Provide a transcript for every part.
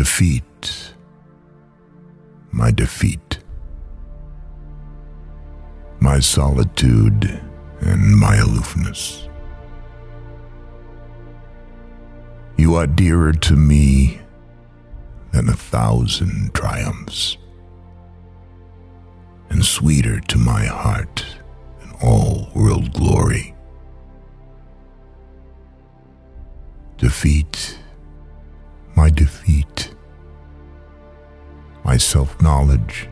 defeat, my defeat, my solitude and my aloofness. You are dearer to me than a thousand triumphs, and sweeter to my heart than all world glory. Defeat, my defeat, self knowledge,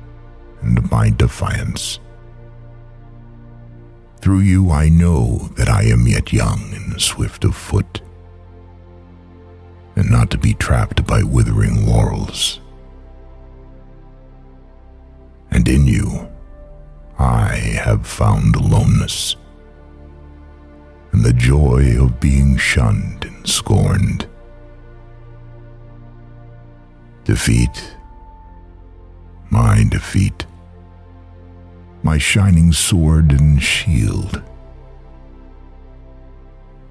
and my defiance. Through you I know that I am yet young and swift of foot and not to be trapped by withering laurels. And in you, I have found aloneness and the joy of being shunned and scorned. Defeat, my defeat, my shining sword and shield.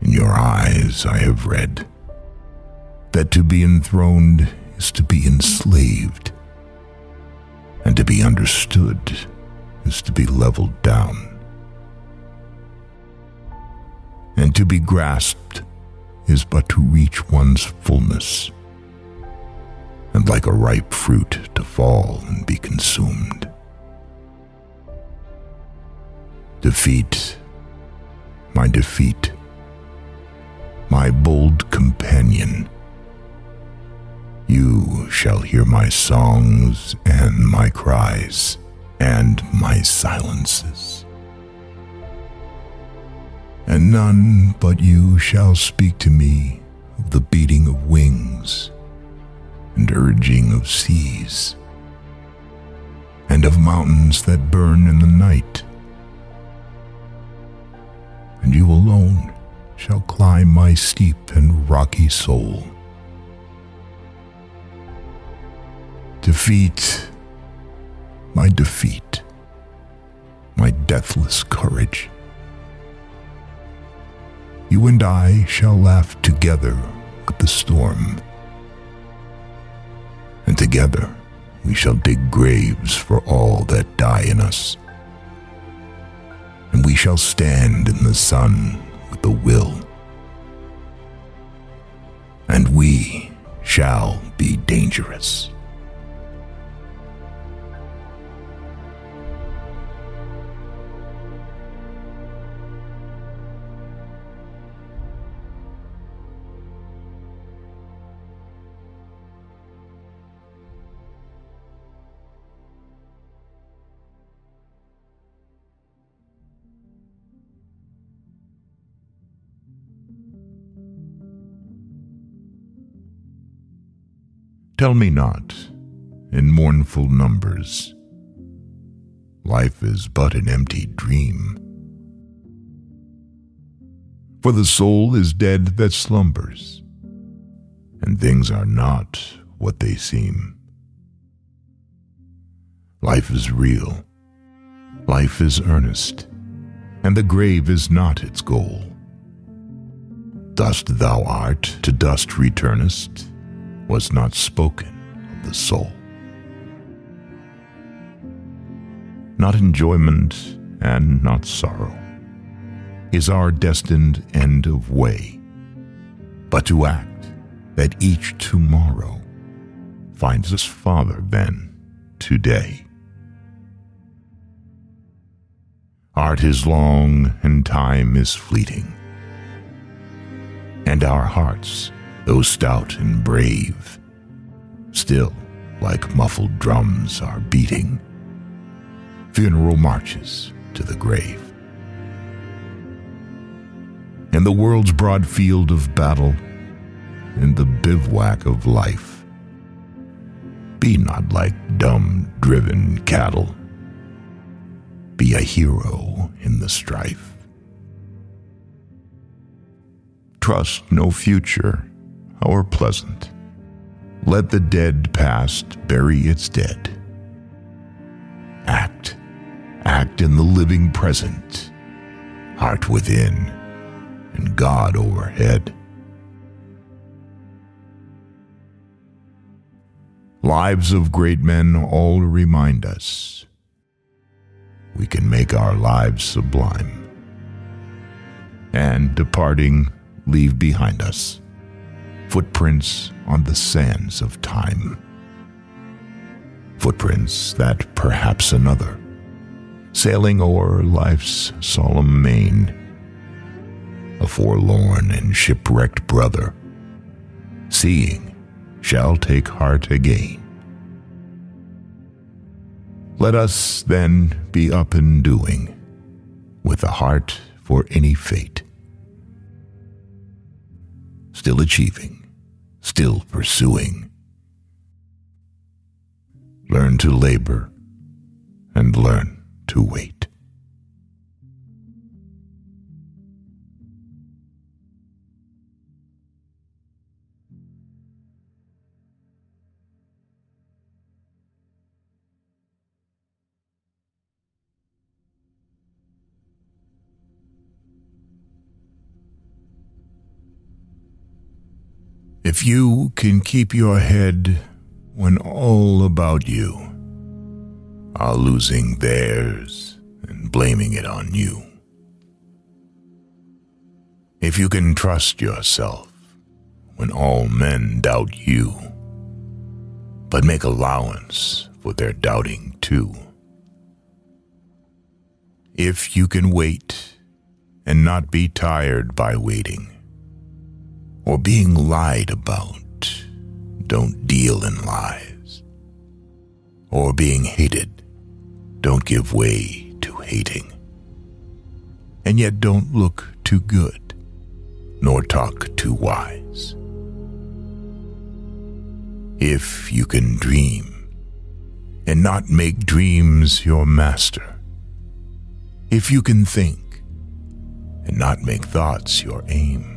In your eyes I have read that to be enthroned is to be enslaved, and to be understood is to be leveled down. And to be grasped is but to reach one's fullness, and like a ripe fruit to fall and be consumed. Defeat, my defeat, my bold companion you shall hear my songs and my cries and my silences. And none but you shall speak to me of the beating of wings and urging of seas and of mountains that burn in the night. And you alone shall climb my steep and rocky soul defeat, my defeat, my deathless courage. You and I shall laugh together with the storm, and together we shall dig graves for all that die in us, and we shall stand in the sun with the will, and we shall be dangerous. Tell me not, in mournful numbers, life is but an empty dream. For the soul is dead that slumbers, and things are not what they seem. Life is real, life is earnest, and the grave is not its goal. Dust thou art, to dust returnest, was not spoken of the soul. Not enjoyment and not sorrow is our destined end of way, but to act that each tomorrow finds us farther than today. Art is long and time is fleeting, and our hearts though stout and brave, still, like muffled drums, are beating funeral marches to the grave. In the world's broad field of battle, in the bivouac of life, be not like dumb, driven cattle. Be a hero in the strife. Trust no future or pleasant. Let the dead past bury its dead. Act, act in the living present, heart within, and God overhead. lives of great men all remind us we can make our lives sublime and departing leave behind us footprints on the sands of time. Footprints that perhaps another, sailing o'er life's solemn main, a forlorn and shipwrecked brother, seeing, shall take heart again. Let us then be up and doing, with a heart for any fate. Still achieving, still pursuing. Learn to labor and learn to wait. If you can keep your head when all about you are losing theirs and blaming it on you. If you can trust yourself when all men doubt you, but make allowance for their doubting too. If you can wait and not be tired by waiting or being lied about. Don't deal in lies. Or being hated. Don't give way to hating. And yet don't look too good, nor talk too wise. If you can dream, and not make dreams your master. If you can think, and not make thoughts your aim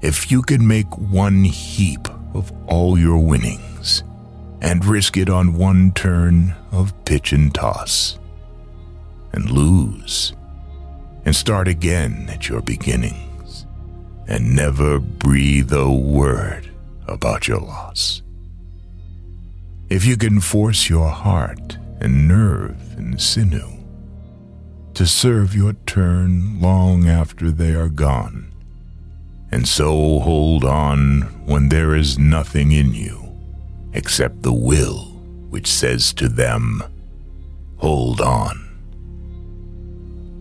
if you could make one heap of all your winnings and risk it on one turn of pitch and toss and lose and start again at your beginnings and never breathe a word about your loss. If you can force your heart and nerve and sinew to serve your turn long after they are gone, and so hold on when there is nothing in you except the will which says to them, Hold on.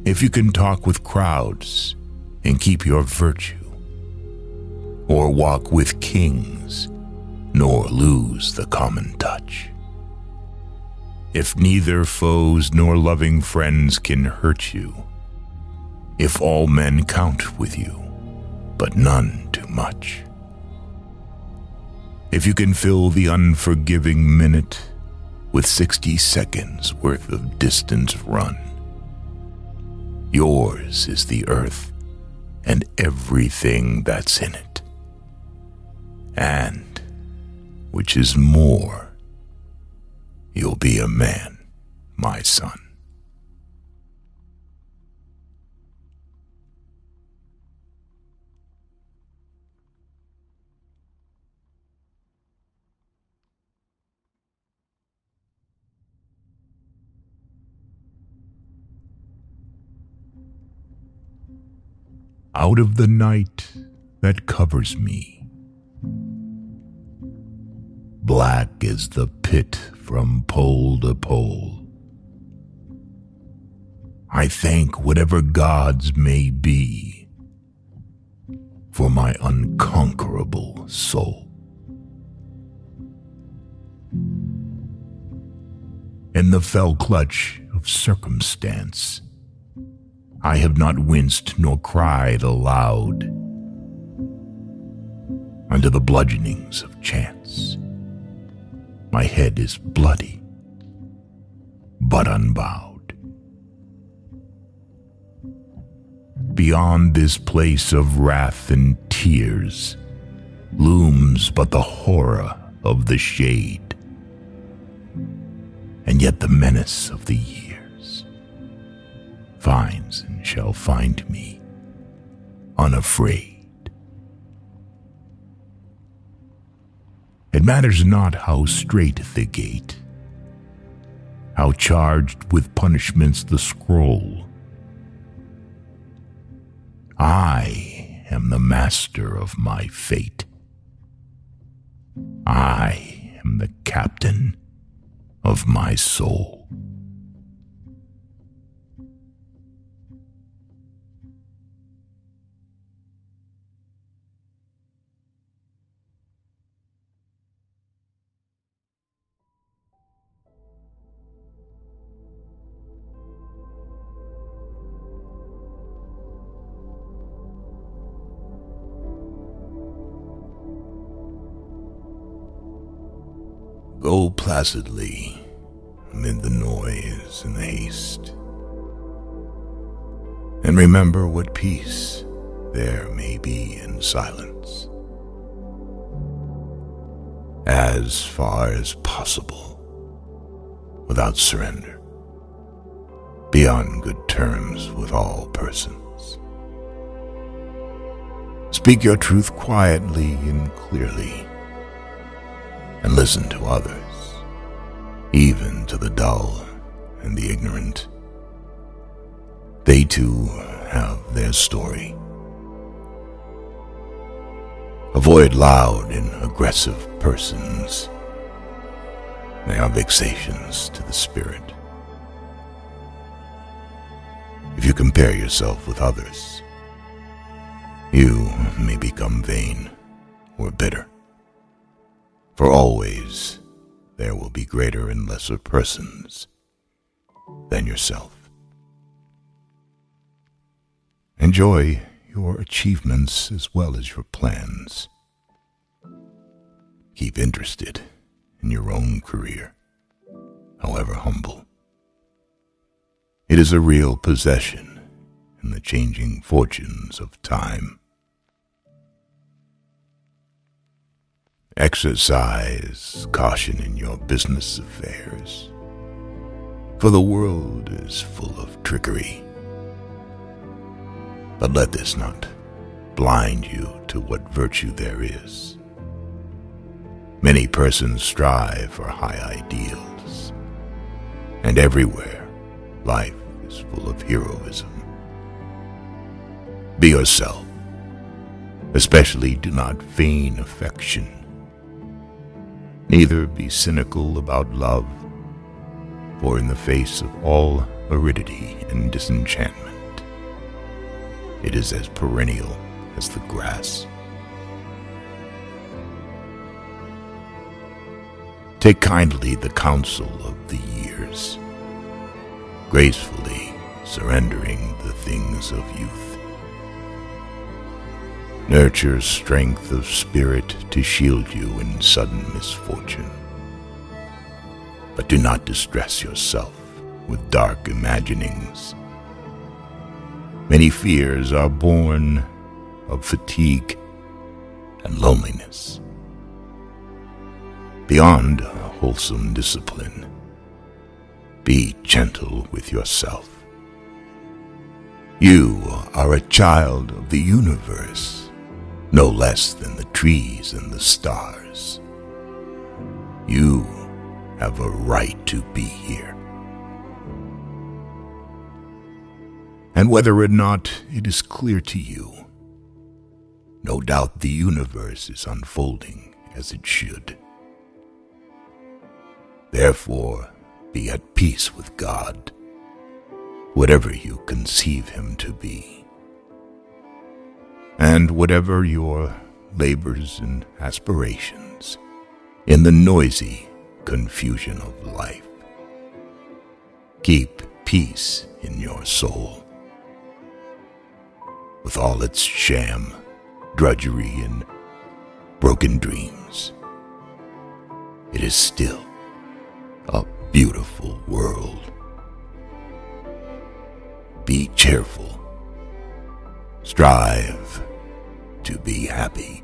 If you can talk with crowds and keep your virtue, or walk with kings nor lose the common touch. If neither foes nor loving friends can hurt you, if all men count with you, but none too much. If you can fill the unforgiving minute with 60 seconds worth of distance run, yours is the earth and everything that's in it. And, which is more, you'll be a man, my son. Out of the night that covers me. Black is the pit from pole to pole. I thank whatever gods may be for my unconquerable soul. In the fell clutch of circumstance, I have not winced nor cried aloud. under the bludgeonings of chance. My head is bloody, but unbowed. Beyond this place of wrath and tears looms but the horror of the shade, and yet the menace of the years finds shall find me unafraid. It matters not how strait the gate, how charged with punishments the scroll. I am the master of my fate. I am the captain of my soul. Go placidly amid the noise and the haste. And remember what peace there may be in silence. As far as possible, without surrender, be on good terms with all persons. Speak your truth quietly and clearly and listen to others, even to the dull and the ignorant. They too have their story. Avoid loud and aggressive persons. They are vexations to the spirit. If you compare yourself with others, you may become vain or bitter for always there will be greater and lesser persons than yourself. Enjoy your achievements as well as your plans. Keep interested in your own career, however humble. It is a real possession in the changing fortunes of time. Exercise caution in your business affairs, for the world is full of trickery. But let this not blind you to what virtue there is. Many persons strive for high ideals, and everywhere life is full of heroism. Be yourself, especially do not feign affection Neither be cynical about love, for in the face of all aridity and disenchantment, it is as perennial as the grass. Take kindly the counsel of the years, gracefully surrendering the things of youth. Nurture strength of spirit to shield you in sudden misfortune. But do not distress yourself with dark imaginings. Many fears are born of fatigue and loneliness. Beyond a wholesome discipline, be gentle with yourself. You are a child of the universe no less than the trees and the stars. You have a right to be here. And whether or not it is clear to you, no doubt the universe is unfolding as it should. Therefore, be at peace with God, whatever you conceive him to be and whatever your labors and aspirations in the noisy confusion of life. Keep peace in your soul. With all its sham, drudgery, and broken dreams. It is still a beautiful world. Be cheerful. Strive to be happy.